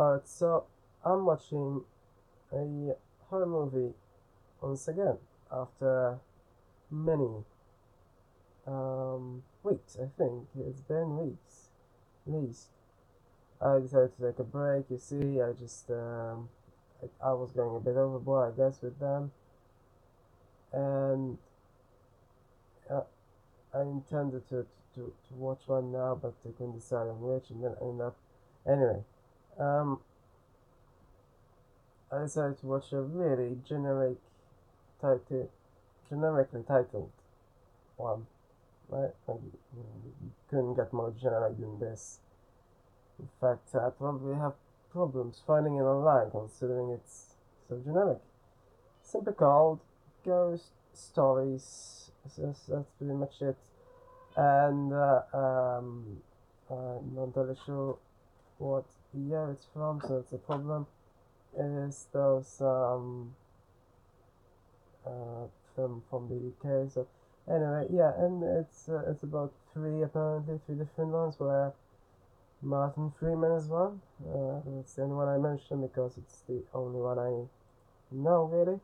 Alright, so I'm watching a horror movie once again after many um, weeks, I think. It's been weeks, at least. I decided to take a break, you see, I just, um, I, I was going a bit overboard, I guess, with them. And uh, I intended to, to, to watch one now, but I couldn't decide on which, and then I ended up. Anyway, um, I decided to watch a really generic title, generically titled one. Right? You couldn't get more generic than this. In fact, I probably have problems finding it online considering it's so generic. Simply called Ghost Stories. That's, that's pretty much it. And uh, um, I'm not entirely sure what year it's from, so it's a problem. It is those some uh, film from the UK. So anyway, yeah, and it's uh, it's about three apparently three different ones where Martin Freeman is one. Uh, that's the only one I mentioned because it's the only one I know really.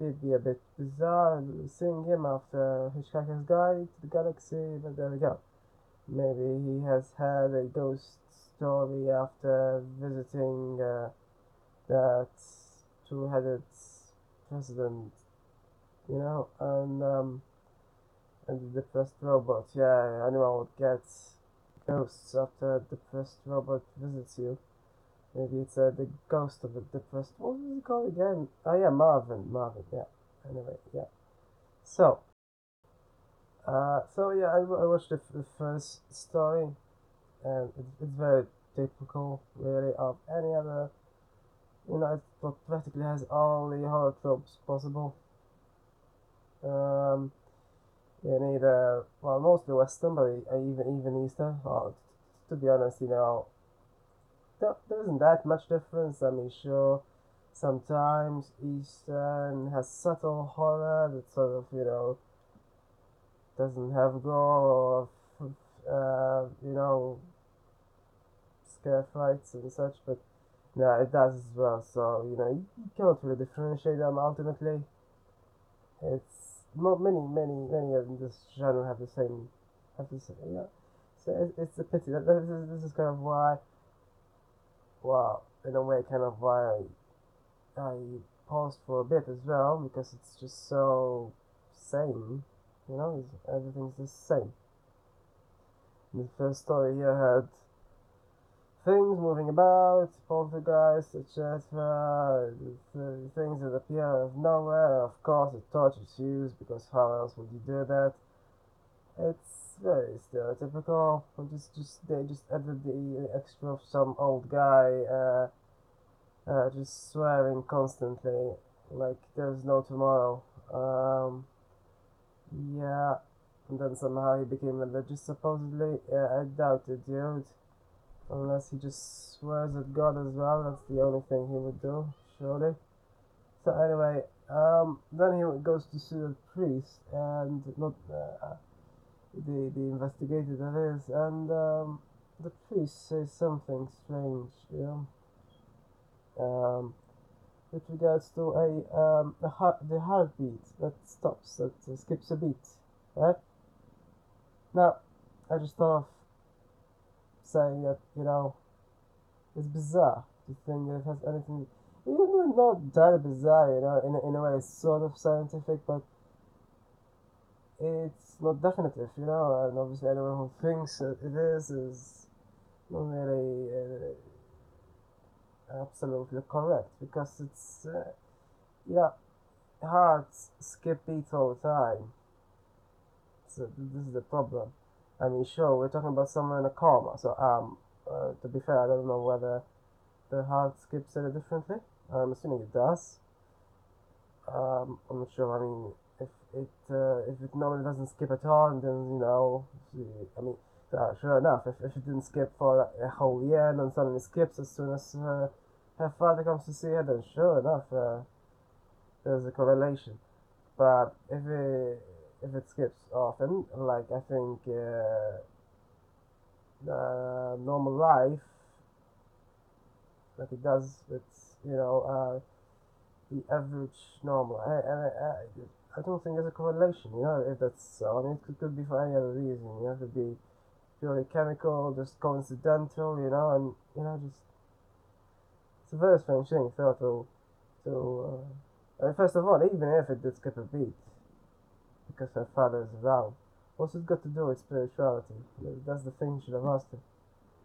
It'd be a bit bizarre seeing him after Hitchhiker's Guide to the Galaxy, but there we go. Maybe he has had a ghost story after visiting uh, that two-headed president, you know, and um, and the depressed robot. Yeah, anyone would get ghosts after a depressed robot visits you. Maybe it's uh, the ghost of the depressed. What was it called again? Oh yeah, Marvin. Marvin. Yeah. Anyway, yeah. So. Uh, so yeah, I, I watched the, the first story, and it, it's very typical, really, of any other. You know, it practically has all the horror tropes possible. Um, you need a well, mostly Western, but even even Eastern. Well, to be honest, you know, there, there isn't that much difference. I mean, sure, sometimes Eastern has subtle horror that sort of, you know, doesn't have gore or, uh, you know, scare fights and such, but yeah, it does as well. So, you know, you, you can't really differentiate them ultimately. It's not many, many, many of this genre have the same, have the same, yeah. So it, it's a pity. That, this, is, this is kind of why well, in a way, kind of why I, I paused for a bit as well because it's just so same, you know, everything's the same. The first story here had things moving about, poltergeists, etc. Things that appear out of nowhere. Of course, torch is used because how else would you do that? It's very stereotypical. Just, just they just added the extra of some old guy, uh, uh, just swearing constantly, like there's no tomorrow. Um, yeah, and then somehow he became religious supposedly. Yeah, I doubt it, dude. Unless he just swears at God as well. That's the only thing he would do, surely. So anyway, um, then he goes to see the priest and not. Uh, the, the investigator that is, and um, the priest says something strange, you know, um, with regards to a, um, a heart, the heartbeat that stops, that skips a beat, right? Now, I just thought of saying that, you know, it's bizarre to think that it has anything, even not that bizarre, you know, in a, in a way, it's sort of scientific, but it's not definitive, you know, and obviously anyone who thinks that it is is not really uh, absolutely correct because it's, uh, yeah, hearts skip beats all the time. So this is the problem. I mean, sure, we're talking about someone in a coma, so um, uh, to be fair, I don't know whether the heart skips it differently. I'm assuming it does. Um, I'm not sure. I mean, if it uh, if it normally doesn't skip at all, then you know, I mean, uh, sure enough, if, if it didn't skip for a whole year and then suddenly skips as soon as uh, her father comes to see her, then sure enough, uh, there's a correlation. But if it if it skips often, like I think uh, normal life, like it does with you know uh, the average normal. I, I, I, I don't think there's a correlation, you know, if that's so. I mean, it could, could be for any other reason, you know, it could be purely chemical, just coincidental, you know, and you know, just it's a very strange thing, so to to uh, first of all, even if it did skip a beat, because her father is around, what's it got to do with spirituality? That's the thing she should have asked him.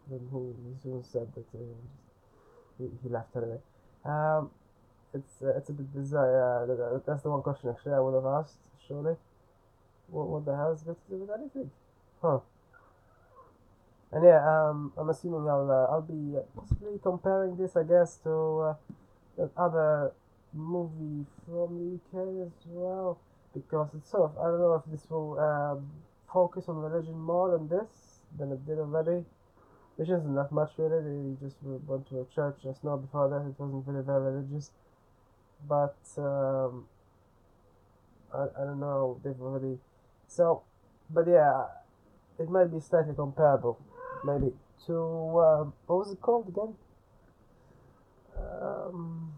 Then he, he soon said that uh, he, he left anyway. Um, it's uh, it's a bit bizarre. Uh, that's the one question actually I would have asked. Surely, what what the hell is got to do with anything? Huh. And yeah, um, I'm assuming I'll uh, I'll be possibly comparing this, I guess, to uh, other movie from the UK as well, because it's of I don't know if this will um, focus on religion more than this than it did already, which isn't that much really. They just went to a church just now before that. It wasn't really very religious, but um, I I don't know. They've already so, but yeah, it might be slightly comparable maybe to um, what was it called again? Um,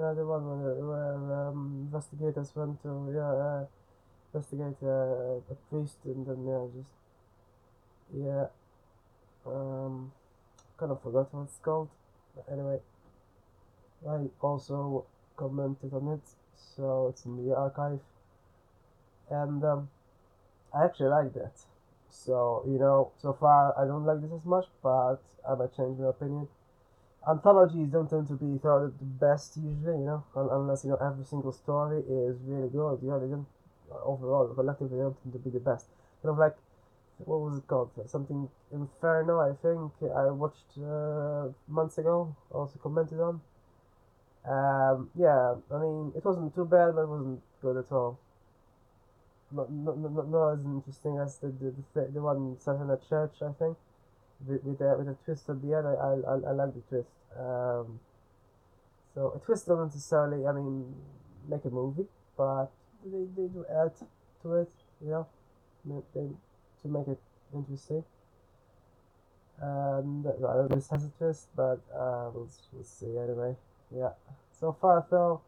yeah, the one where, where um, investigators went to yeah uh, investigate uh, a priest and then yeah just yeah um kind of forgot what it's called. But anyway, I also commented on it, so it's in the archive, and um, I actually like that. So, you know, so far I don't like this as much, but I might change my opinion. Anthologies don't tend to be thought of the best usually, you know, unless, you know, every single story is really good. You know, they don't, overall, collectively, they don't tend to be the best. Kind of like, what was it called? Something Inferno, I think, I watched uh, months ago, also commented on. Um, yeah, I mean, it wasn't too bad, but it wasn't good at all not, not, not, not as interesting as the the, the, the one set in a church, I think, with with a, with a twist at the end. I I, I, I like the twist. Um, so a twist doesn't necessarily, I mean, make a movie, but they, they do add to it, you know, they, to make it interesting. And I don't know this has a twist, but uh, we'll, we'll see anyway. Yeah. So far, though,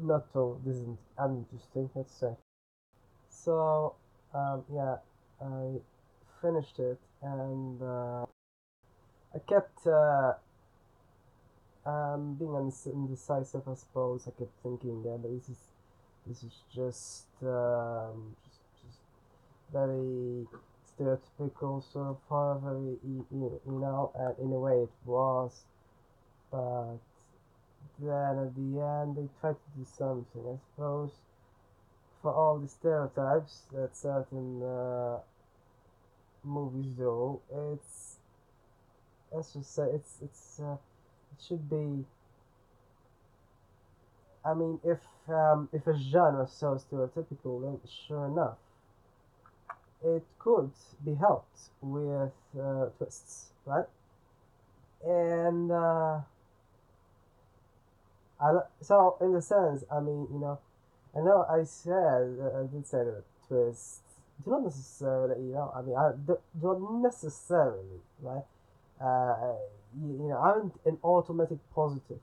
not so. This isn't uninteresting, let's say so um, yeah I finished it and uh, I kept uh, um, being indecisive I suppose I kept thinking yeah this is this is just um, just, just very stereotypical sort of horror very you know and in a way it was but then at the end they tried to do something I suppose for all the stereotypes that certain uh, movies though. it's let's just say it's it's uh, it should be. I mean, if um, if a genre is so stereotypical, then sure enough, it could be helped with uh, twists, right? And uh, I so in the sense, I mean, you know I know I said, I did say that twist, do not necessarily, you know, I mean, I do, do not necessarily, right? Uh, you, you know, I'm an automatic positive.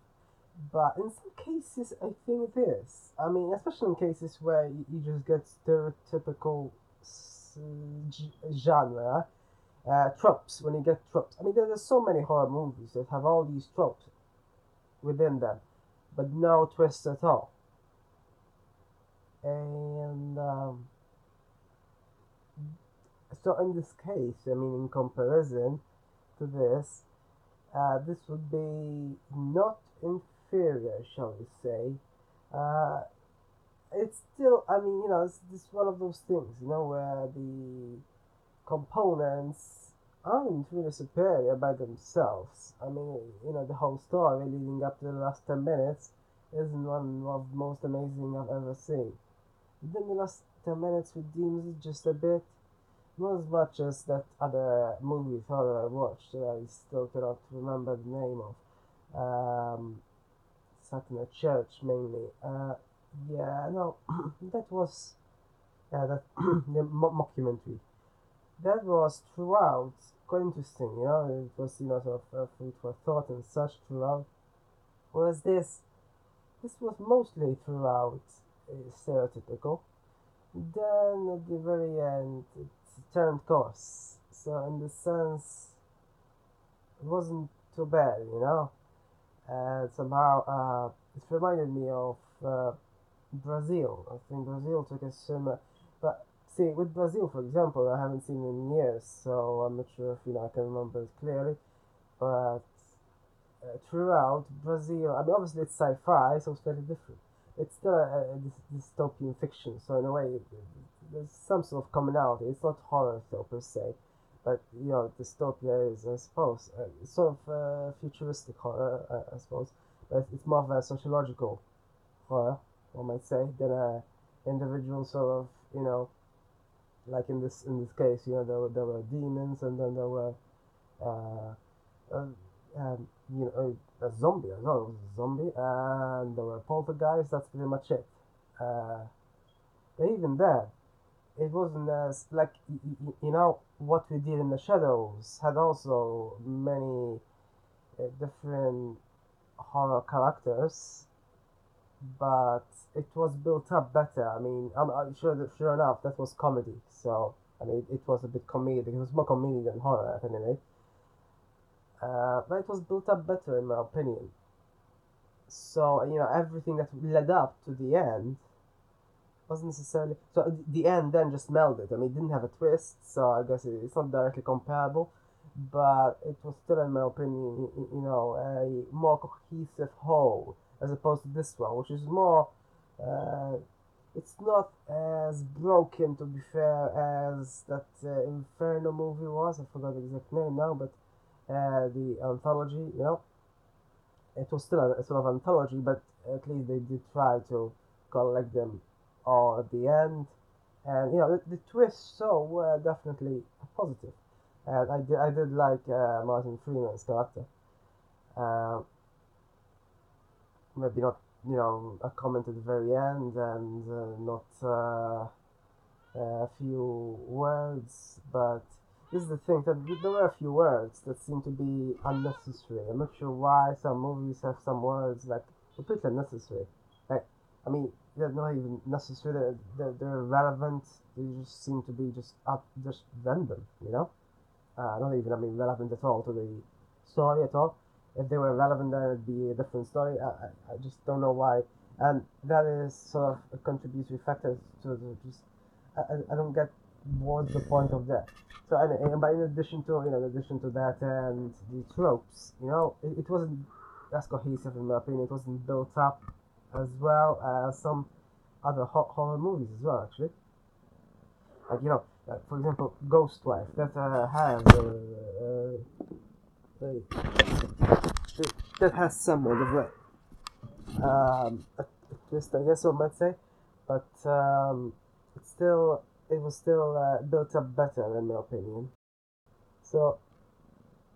But in some cases, I think it is. I mean, especially in cases where you, you just get stereotypical genre, uh, tropes, when you get tropes. I mean, there, there's so many horror movies that have all these tropes within them, but no twist at all and um, so in this case I mean in comparison to this uh, this would be not inferior shall we say uh, it's still I mean you know it's just one of those things you know where the components aren't really superior by themselves I mean you know the whole story leading up to the last 10 minutes isn't one of the most amazing I've ever seen then the last 10 minutes redeems it just a bit. Not as much as that other movie that I watched that I still cannot remember the name of. Um, set in a church mainly. Uh, yeah, no, that was yeah, that the mo- mockumentary. That was throughout quite interesting. You know, it was you know sort of uh, food for thought and such throughout. Whereas this, this was mostly throughout uh, stereotypical. Then at the very end, it turned course. So in the sense, it wasn't too bad, you know. And somehow, uh, it reminded me of uh, Brazil. I think Brazil took a similar, but see, with Brazil, for example, I haven't seen in years, so I'm not sure if you know I can remember it clearly. But uh, throughout Brazil, I mean, obviously it's sci-fi, so it's very different. It's still a, a dystopian fiction, so in a way, there's some sort of commonality. It's not horror, though per se, but you know, dystopia is, I suppose, uh, sort of uh, futuristic horror, uh, I suppose, but it's more of a sociological horror, one might say, than a individual sort of, you know, like in this in this case, you know, there were, there were demons, and then there were, uh, uh um, you know, a zombie as well. It was a zombie, and there were poltergeists. That's pretty much it. Uh, but even there, it wasn't as like you know what we did in the shadows had also many uh, different horror characters but it was built up better. I mean i'm, I'm sure that sure enough that was comedy so i mean it, was a bit comedic it was more comedy than horror at any rate uh, but it was built up better in my opinion. So you know everything that led up to the end wasn't necessarily so the end then just melded. I mean, it didn't have a twist, so I guess it's not directly comparable, but it was still, in my opinion, you know, a more cohesive whole as opposed to this one, which is more. Uh, it's not as broken, to be fair, as that uh, Inferno movie was. I forgot the exact name now, but uh, the anthology, you know, it was still a, a sort of anthology, but at least they did try to collect them or at the end. And you know the, the twists so were definitely positive. And I did I did like uh, Martin Freeman's character. Uh, maybe not you know a comment at the very end and uh, not uh, a few words, but this is the thing that there were a few words that seem to be unnecessary. I'm not sure why some movies have some words like completely unnecessary. Like I mean, they're not even necessary. They're, they're, relevant. They just seem to be just up, just random, you know. Uh, not even I mean relevant at all to the story at all. If they were relevant, then it'd be a different story. I, I, I just don't know why, and that is sort of a contributory factor to the just. I, I don't get what's the point of that. So and, and but in addition to you know in addition to that and the tropes, you know, it, it wasn't as cohesive in my opinion. It wasn't built up as well as some other horror movies as well, actually. Like you know, like for example, Ghost Wife that uh, has uh, uh, that has somewhat of a, um, a twist, I guess, one might say, but um, it's still it was still uh, built up better in my opinion. So,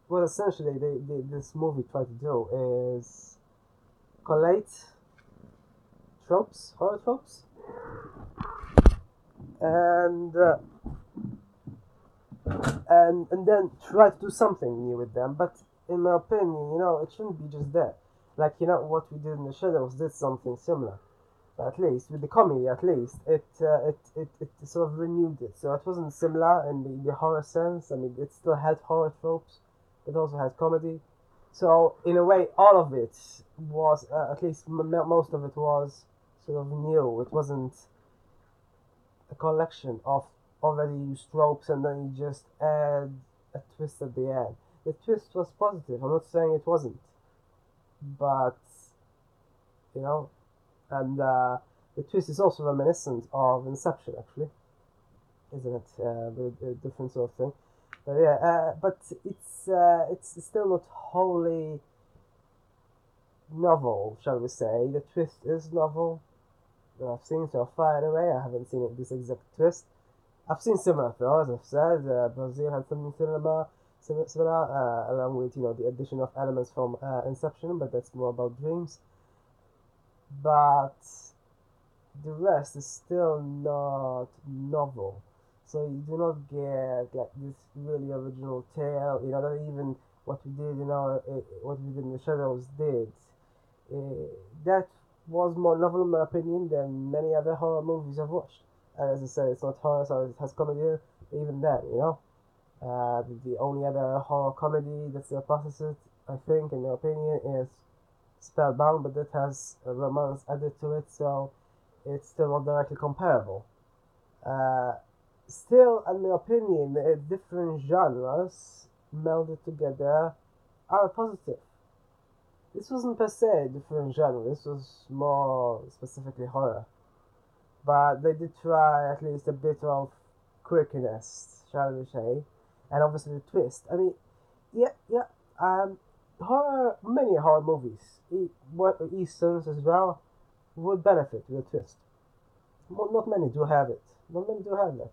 what essentially they, they, this movie tried to do is collate tropes, horror tropes, and uh, and and then try to do something new with them. But in my opinion, you know, it shouldn't be just that. Like you know what we did in the shadows did something similar. At least with the comedy, at least it uh, it, it it sort of renewed it. So it wasn't similar in the, the horror sense. I mean, it still had horror tropes. It also had comedy. So in a way, all of it was, uh, at least m- most of it was sort of new. It wasn't a collection of already used tropes and then you just add a twist at the end. The twist was positive. I'm not saying it wasn't, but you know, and uh, the twist is also reminiscent of Inception, actually, isn't it? Uh, a different sort of thing. But yeah, uh, but it's uh, it's still not wholly novel, shall we say? The twist is novel, that I've seen so far anyway. I haven't seen it this exact twist. I've seen similar films, I've said. Uh, Brazil had something similar, similar uh, along with you know the addition of elements from uh, Inception, but that's more about dreams. But the rest is still not novel. So you do not get like this really original tale. You know, not even what we did, in our, uh, what we did in the shadows did. Uh, that was more novel in my opinion than many other horror movies I've watched. And as I said, it's not horror, so it has comedy. Even then, you know, uh, the, only other horror comedy that's surpasses it, I think, in my opinion, is Spellbound, but that has a romance added to it, so it's still not directly comparable. Uh, still, in my opinion, different genres melded together are positive. This wasn't per se different genre, this was more specifically horror. But they did try at least a bit of quirkiness, shall we say, and obviously the twist. I mean, yeah, yeah, um, horror, many horror movies, Easterns as well, would benefit with a twist. Not many do have it. Not many do have that.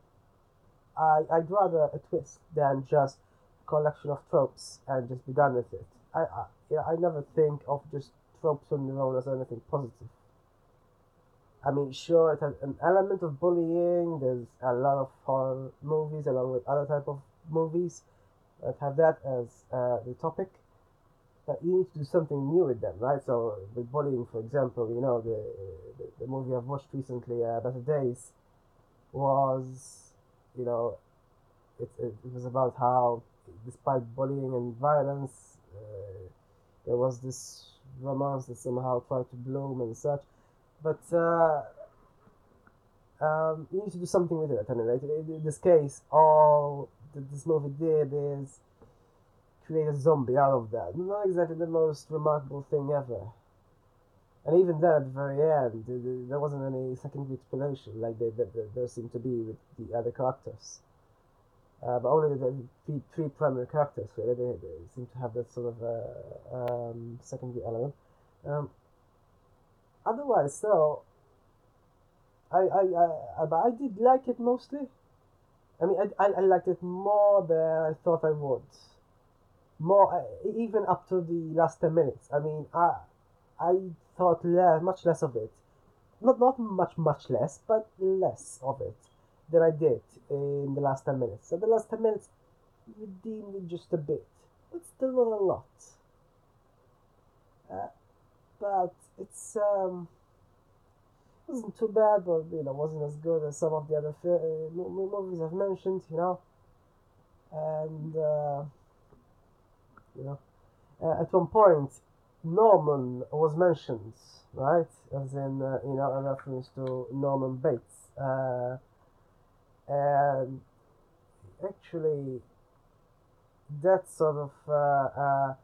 I, I'd rather a twist than just collection of tropes and just be done with it. I, I, yeah, I never think of just tropes on their own as anything positive. I mean, sure, it has an element of bullying. There's a lot of horror movies along with other type of movies that have that as uh, the topic. But you need to do something new with them, right? So with bullying, for example, you know, the the, the movie I've watched recently, uh, Better Days, was, you know, it, it, it was about how, despite bullying and violence, uh, there was this romance that somehow tried to bloom and such. But uh, um, you need to do something with it at any rate. In this case, all that this movie did is create a zombie out of that. Not exactly the most remarkable thing ever. And even then, at the very end, there wasn't any secondary explanation like they, they, there seemed to be with the other characters. Uh, but only the three, three primary characters really they, they seem to have that sort of uh, um, secondary element. Um, otherwise, though, I, I, I, I, I did like it mostly. I mean, I, I, I liked it more than I thought I would. More, uh, even up to the last ten minutes. I mean, I, I thought less, much less of it. Not, not much, much less, but less of it than I did in the last 10 minutes. So the last 10 minutes redeemed it just a bit, but still not a lot. Uh, but it's um, wasn't too bad, but you know, wasn't as good as some of the other fi- uh, movies I've mentioned, you know. And uh, you know, uh, at one point, Norman was mentioned, right? As in, uh, you know, a reference to Norman Bates. And actually that sort of uh, uh,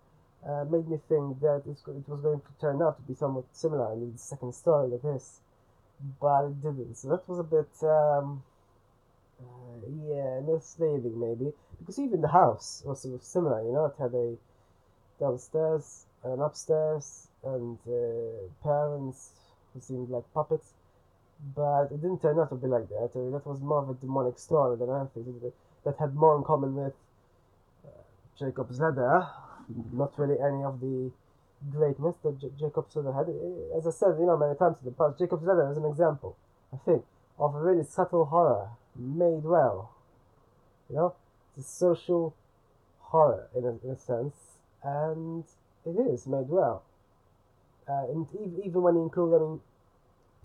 uh, made me think that it was going to turn out to be somewhat similar in the second story like this, but it didn't. So that was a bit, um, uh, yeah, misleading maybe, because even the house was sort of similar. You know, it had a downstairs and upstairs, and uh, parents who seemed like puppets but it didn't turn out to be like that. Uh, that was more of a demonic story than anything that, had more in common with uh, Jacob's Ladder. Not really any of the greatness that J- Jacob's Ladder had. As I said, you know, many times in the past, Jacob's Ladder is an example, I think, of a really subtle horror made well. You know, it's a social horror in a, in a sense, and it is made well. Uh, and even when you include, I mean,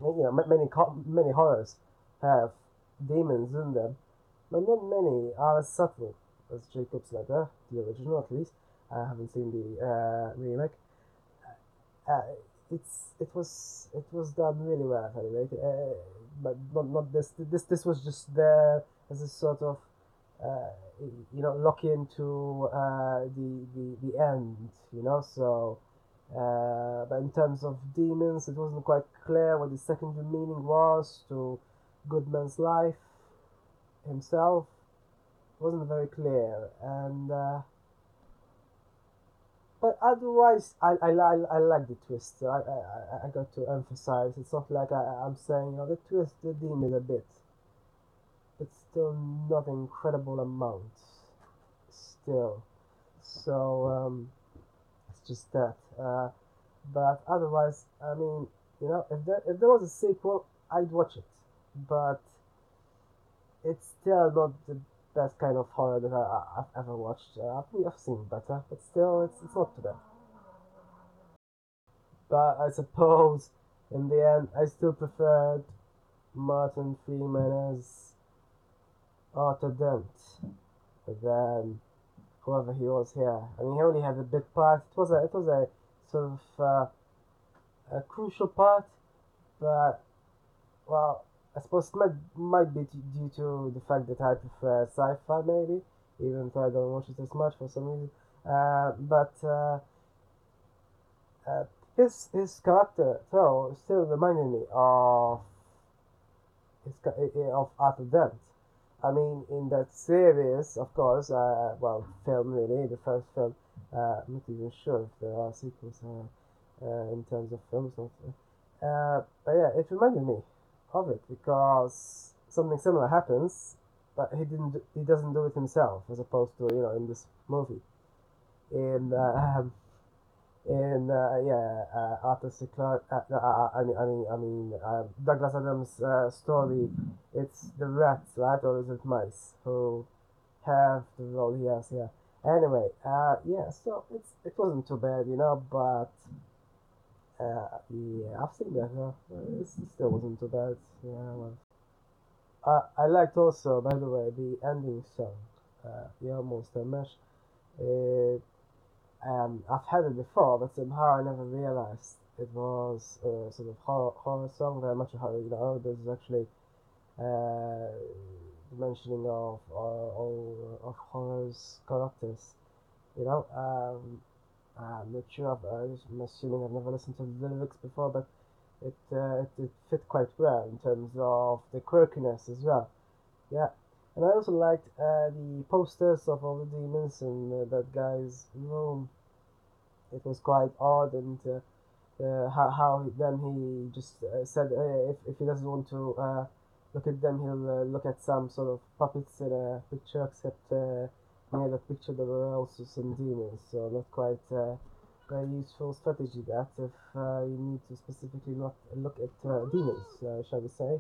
you know, many many horrors have demons in them, but not many are as subtle as Jacob's Ladder, the original at least. I haven't seen the uh, remake. Uh, it's it was it was done really well anyway, uh, but not not this this this was just there as a sort of uh, you know lock into uh, the, the the end, you know. So uh, but in terms of demons, it wasn't quite clear what the secondary meaning was to Goodman's life himself. It wasn't very clear, and uh, but otherwise, I, I, I, I like the twist. I, I, I got to emphasize. It's not like I, I'm saying, you know, the twist the demon a bit, but still not incredible amount. Still, so um, just that. Uh, but otherwise, I mean, you know, if there if there was a sequel, I'd watch it. But it's still not the best kind of horror that I, have ever watched. Uh, I've, seen better, but still, it's, it's not too bad. But I suppose in the end, I still preferred Martin Freeman as Arthur Dent than whoever he was here. I mean, he only had a big part. It was a it was a sort of uh, a crucial part, but well, I suppose it might might be due to the fact that I prefer sci-fi maybe, even though I don't watch it as much for some reason. Uh, but uh, uh, his his character though still reminded me of his of Arthur Dent. I mean, in that series, of course, uh, well, film really, the first film. Uh, I'm not even sure if there are sequels uh, uh in terms of films. Or something. Uh, but yeah, it reminded me of it because something similar happens, but he didn't. He doesn't do it himself, as opposed to you know in this movie. In uh, in uh, yeah, uh, Arthur C. Clarke. Uh, I mean, I mean, I mean, uh, Douglas Adams' uh, story. It's the rats, right, or is it mice who have the role here? Anyway, uh, yeah. So it's it wasn't too bad, you know, but uh, yeah, I've seen that. It still wasn't too bad. Yeah, well. I liked also, by the way, the ending song. Yeah, almost mesh. Uh, um, I've heard it before, but somehow I never realized it was a sort of horror, horror song, very much a horror. You know, there's actually uh, mentioning of uh, all of horror's characters. You know, um, I'm not sure. I'm assuming I've never listened to the lyrics before, but it, uh, it, it fit quite well in terms of the quirkiness as well. Yeah, and I also liked uh, the posters of all the demons and uh, that guy's room. It was quite odd, and uh, uh how, how then he just uh, said if, if he doesn't want to uh, look at them, he'll look at some sort of puppets in a picture, except near that picture there were also some demons, so not quite a very useful strategy that if you need to specifically not look at demons, shall we say.